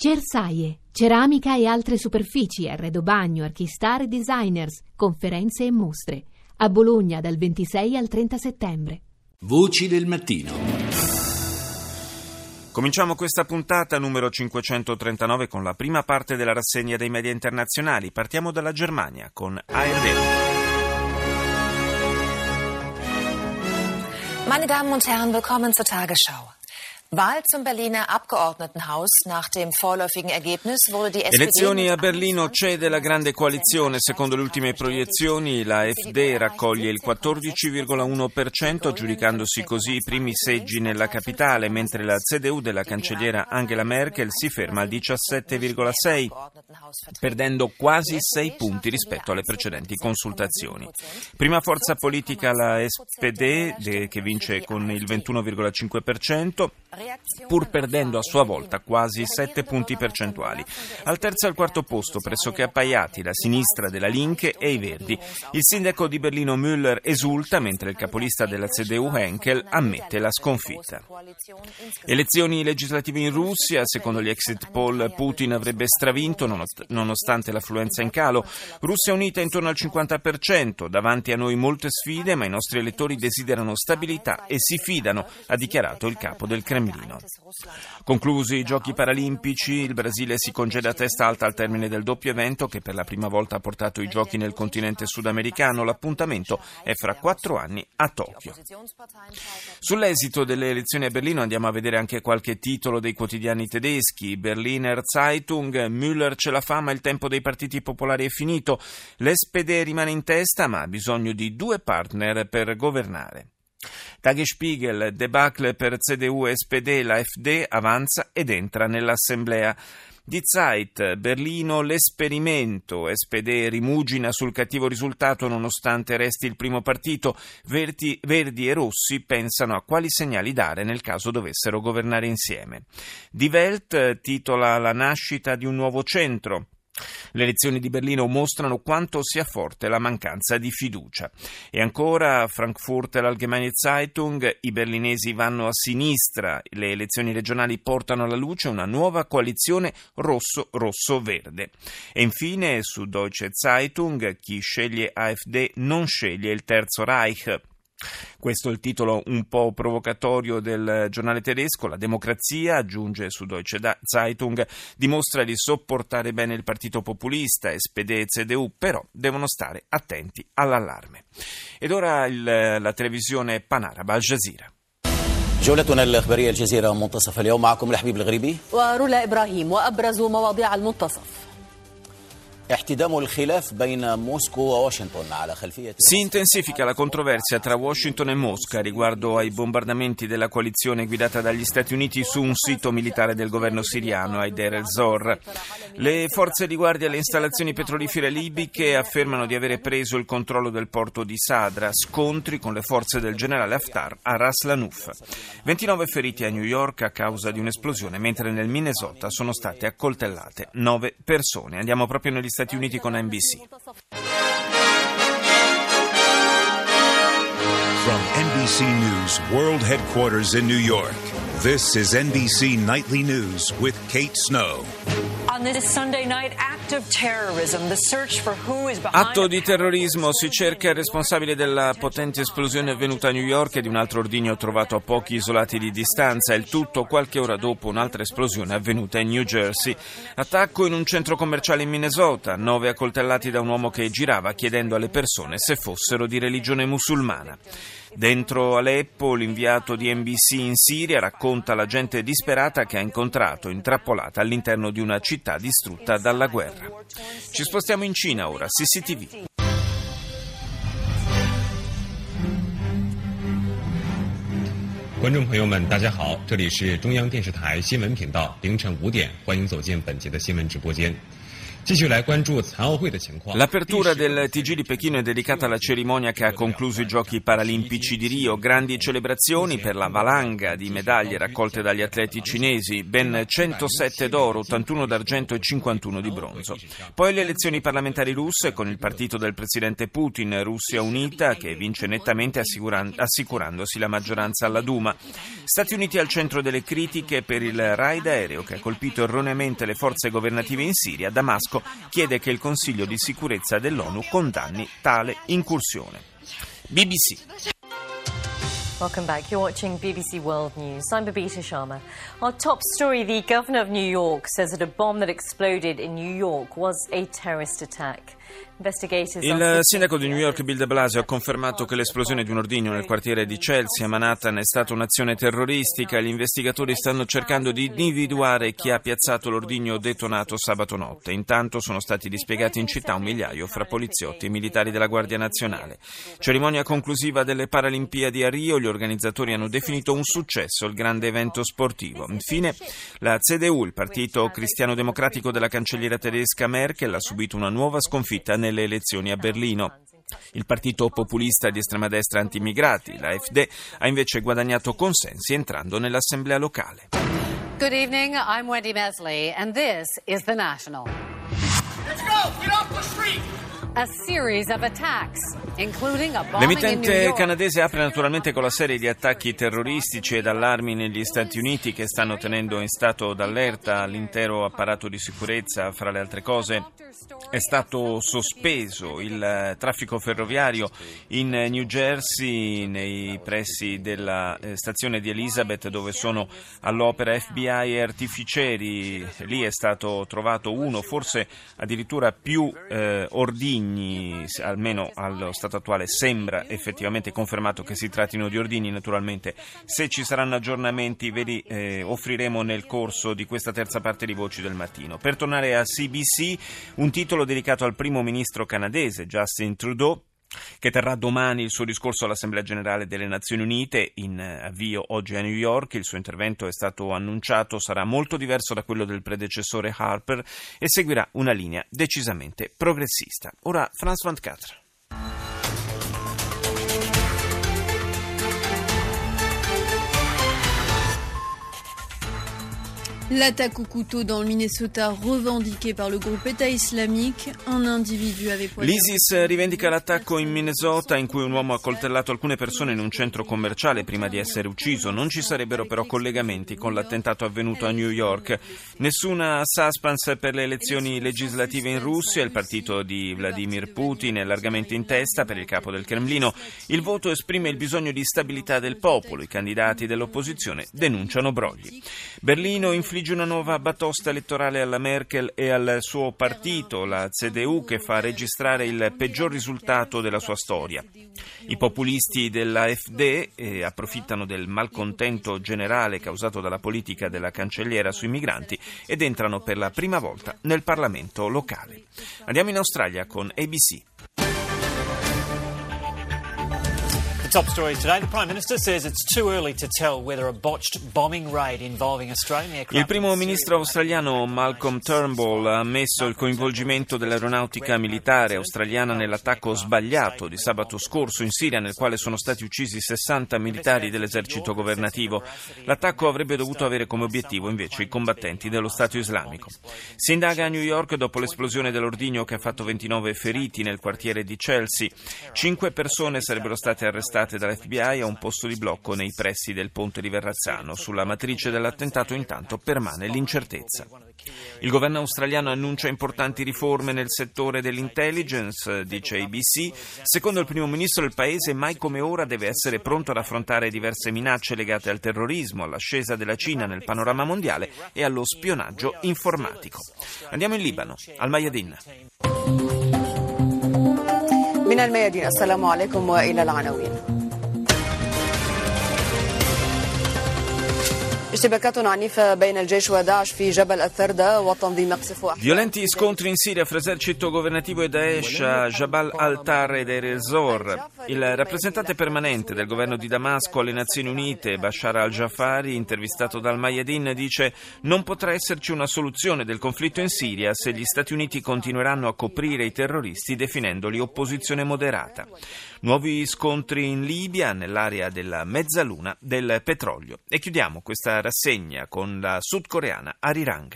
Cersaie, ceramica e altre superfici, arredo bagno, archistar e designers, conferenze e mostre. A Bologna dal 26 al 30 settembre. Voci del mattino. Cominciamo questa puntata numero 539 con la prima parte della rassegna dei media internazionali. Partiamo dalla Germania con ARD. Meine Damen und Herren, willkommen zur Tagesschau. Wahl zum Berliner Abgeordnetenhaus nach dem vorläufigen Ergebnis wurde die SPD Elezioni a Berlino cede la grande coalizione. Secondo le ultime proiezioni la FD raccoglie il 14,1%, giudicandosi così i primi seggi nella capitale, mentre la CDU della cancelliera Angela Merkel si ferma al 17,6%, perdendo quasi 6 punti rispetto alle precedenti consultazioni. Prima forza politica la SPD, che vince con il 21,5%, pur perdendo a sua volta quasi 7 punti percentuali. Al terzo e al quarto posto, pressoché appaiati, la sinistra della Linke e i Verdi. Il sindaco di Berlino Müller esulta, mentre il capolista della CDU Henkel ammette la sconfitta. Elezioni legislative in Russia, secondo gli exit poll Putin avrebbe stravinto nonostante l'affluenza in calo. Russia unita intorno al 50%, davanti a noi molte sfide, ma i nostri elettori desiderano stabilità e si fidano, ha dichiarato il capo del Cremlino. Cremlino. Conclusi i Giochi Paralimpici, il Brasile si congeda a testa alta al termine del doppio evento che per la prima volta ha portato i Giochi nel continente sudamericano. L'appuntamento è fra quattro anni a Tokyo. Sull'esito delle elezioni a Berlino andiamo a vedere anche qualche titolo dei quotidiani tedeschi. Berliner Zeitung, Müller ce la fa ma il tempo dei partiti popolari è finito. L'SPD rimane in testa ma ha bisogno di due partner per governare. Tagesspiegel, debacle per CDU SPD, la FD avanza ed entra nell'assemblea. Die Zeit, Berlino, l'esperimento. SPD rimugina sul cattivo risultato nonostante resti il primo partito. Verdi, Verdi, e Rossi pensano a quali segnali dare nel caso dovessero governare insieme. Die Welt titola La nascita di un nuovo centro. Le elezioni di Berlino mostrano quanto sia forte la mancanza di fiducia. E ancora, Frankfurter Allgemeine Zeitung, i berlinesi vanno a sinistra, le elezioni regionali portano alla luce una nuova coalizione rosso-rosso-verde. E infine, su Deutsche Zeitung, chi sceglie AfD non sceglie il Terzo Reich. Questo è il titolo un po' provocatorio del giornale tedesco. La democrazia, aggiunge su Deutsche Zeitung, dimostra di sopportare bene il partito populista, SPD e CDU, però devono stare attenti all'allarme. Ed ora il, la televisione panaraba Al Jazeera. جولتنا الإخبارية الجزيرة منتصف اليوم معكم الحبيب الغريبي ورولا إبراهيم وأبرز مواضيع المنتصف si intensifica la controversia tra Washington e Mosca riguardo ai bombardamenti della coalizione guidata dagli Stati Uniti su un sito militare del governo siriano, Aider el-Zor. Le forze di guardia alle installazioni petrolifere libiche affermano di avere preso il controllo del porto di Sadra, scontri con le forze del generale Haftar a Ras Lanuf. 29 feriti a New York a causa di un'esplosione, mentre nel Minnesota sono state accoltellate 9 persone. Andiamo proprio negli Stati Uniti con NBC. NBC News World Headquarters in New York, this is NBC Nightly News with Kate Snow. Atto di terrorismo si cerca il responsabile della potente esplosione avvenuta a New York e di un altro ordigno trovato a pochi isolati di distanza, il tutto qualche ora dopo un'altra esplosione avvenuta in New Jersey. Attacco in un centro commerciale in Minnesota, nove accoltellati da un uomo che girava chiedendo alle persone se fossero di religione musulmana. Dentro Aleppo, l'inviato di NBC in Siria racconta la gente disperata che ha incontrato intrappolata all'interno di una città distrutta dalla guerra. Ci spostiamo in Cina ora, CCTV. L'apertura del TG di Pechino è dedicata alla cerimonia che ha concluso i Giochi Paralimpici di Rio. Grandi celebrazioni per la valanga di medaglie raccolte dagli atleti cinesi, ben 107 d'oro, 81 d'argento e 51 di bronzo. Poi le elezioni parlamentari russe con il partito del presidente Putin, Russia Unita, che vince nettamente assicurandosi la maggioranza alla Duma. Stati Uniti al centro delle critiche per il raid aereo che ha colpito erroneamente le forze governative in Siria, Damasco chiede che il Consiglio di sicurezza dell'ONU condanni tale incursione. BBC. Welcome back. You're watching BBC World News. I'm Babita Sharma. Our top story the governor of New York says that a bomb that exploded in New York was a terrorist attack. Il sindaco di New York Bill de Blasio ha confermato che l'esplosione di un ordigno nel quartiere di Chelsea a Manhattan è stata un'azione terroristica. Gli investigatori stanno cercando di individuare chi ha piazzato l'ordigno detonato sabato notte. Intanto sono stati dispiegati in città un migliaio fra poliziotti e militari della Guardia Nazionale. Cerimonia conclusiva delle Paralimpiadi a Rio. Gli organizzatori hanno definito un successo il grande evento sportivo. Infine, la CDU, il partito cristiano-democratico della cancelliera tedesca Merkel, ha subito una nuova sconfitta nel nelle elezioni a Berlino. Il partito populista di estrema destra anti-immigrati, l'AfD, ha invece guadagnato consensi entrando nell'assemblea locale. Good evening, I'm Wendy Mesley and this is The National. Let's go! L'emittente canadese apre naturalmente con la serie di attacchi terroristici ed allarmi negli Stati Uniti che stanno tenendo in stato d'allerta l'intero apparato di sicurezza. Fra le altre cose è stato sospeso il traffico ferroviario in New Jersey nei pressi della eh, stazione di Elizabeth dove sono all'opera FBI e artificieri. Lì è stato trovato uno, forse addirittura più eh, ordigni almeno allo stato attuale sembra effettivamente confermato che si trattino di ordigni, naturalmente se ci saranno aggiornamenti ve li eh, offriremo nel corso di questa terza parte di Voci del Mattino. Per tornare a CBC, un titolo dedicato al primo ministro canadese Justin Trudeau che terrà domani il suo discorso all'Assemblea generale delle Nazioni Unite in eh, avvio oggi a New York. Il suo intervento è stato annunciato, sarà molto diverso da quello del predecessore Harper e seguirà una linea decisamente progressista. Ora France 24. L'attaque au couteau dans le Minnesota revendiquée par le groupe État islamique, un individu avait poignardé. L'ISIS rivendica l'attacco in Minnesota in cui un uomo ha coltellato alcune persone in un centro commerciale prima di essere ucciso. Non ci sarebbero però collegamenti con l'attentato avvenuto a New York. Nessuna suspense per le elezioni legislative in Russia. Il partito di Vladimir Putin è largamente in testa per il capo del Cremlino. Il voto esprime il bisogno di stabilità del popolo. I candidati dell'opposizione denunciano brogli. Berlino infligge infligge una nuova batosta elettorale alla Merkel e al suo partito, la CDU, che fa registrare il peggior risultato della sua storia. I populisti dell'AfD approfittano del malcontento generale causato dalla politica della cancelliera sui migranti ed entrano per la prima volta nel Parlamento locale. Andiamo in Australia con ABC. The top story today, the Prime Minister says it's too early to tell whether a botched bombing raid involving Australian aircraft... Il primo ministro australiano Malcolm Turnbull ha ammesso il coinvolgimento dell'aeronautica militare australiana nell'attacco sbagliato di sabato scorso in Siria nel quale sono stati uccisi 60 militari dell'esercito governativo. L'attacco avrebbe dovuto avere come obiettivo invece i combattenti dello Stato islamico. Si indaga a New York dopo l'esplosione dell'ordigno che ha fatto 29 feriti nel quartiere di Chelsea. Cinque persone sarebbero state arrestate arrestate dall'FBI a un posto di blocco nei pressi del ponte di Verrazzano. Sulla matrice dell'attentato intanto permane l'incertezza. Il governo australiano annuncia importanti riforme nel settore dell'intelligence, dice ABC. Secondo il primo ministro il paese mai come ora deve essere pronto ad affrontare diverse minacce legate al terrorismo, all'ascesa della Cina nel panorama mondiale e allo spionaggio informatico. Andiamo in Libano, al Mayadin. من الميادين السلام عليكم والى العناوين اشتباكات عنيفة بين الجيش وداعش في جبل الثردة وتنظيم قصف Violenti scontri in Siria fra esercito governativo e Daesh a Jabal al-Tar ed Deir ez-Zor. Il rappresentante permanente del governo di Damasco alle Nazioni Unite, Bashar al-Jafari, intervistato dal Mayadin, dice non potrà esserci una soluzione del conflitto in Siria se gli Stati Uniti continueranno a coprire i terroristi definendoli opposizione moderata. Nuovi scontri in Libia, nell'area della mezzaluna del petrolio. E chiudiamo questa rassegna con la sudcoreana Arirang.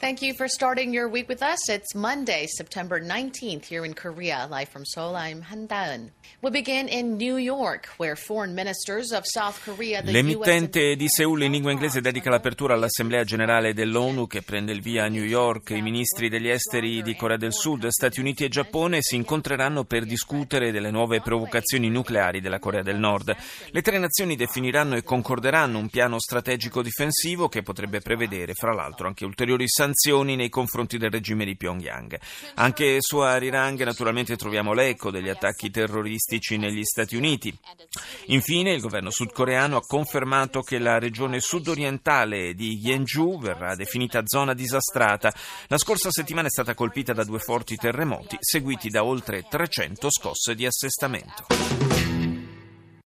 Thank you for starting your week with us. It's Monday, September 19th here in Korea. Live from Seoul, I'm Han Daeun. We begin in New York, where foreign ministers of South Korea, the L'emittente di Seul in lingua inglese dedica l'apertura all'Assemblea generale dell'ONU che prende il via a New York. I ministri degli esteri di Corea del Sud, Stati Uniti e Giappone si incontreranno per discutere delle nuove provocazioni nucleari della Corea del Nord. Le tre nazioni definiranno e concorderanno un piano strategico difensivo che potrebbe prevedere, fra l'altro, anche ulteriori sanzioni nei confronti del regime di Pyongyang. Anche su Arirang naturalmente troviamo l'eco degli attacchi terroristici negli Stati Uniti. Infine il governo sudcoreano ha confermato che la regione sudorientale di Yeonju verrà definita zona disastrata. La scorsa settimana è stata colpita da due forti terremoti seguiti da oltre 300 scosse di assestamento.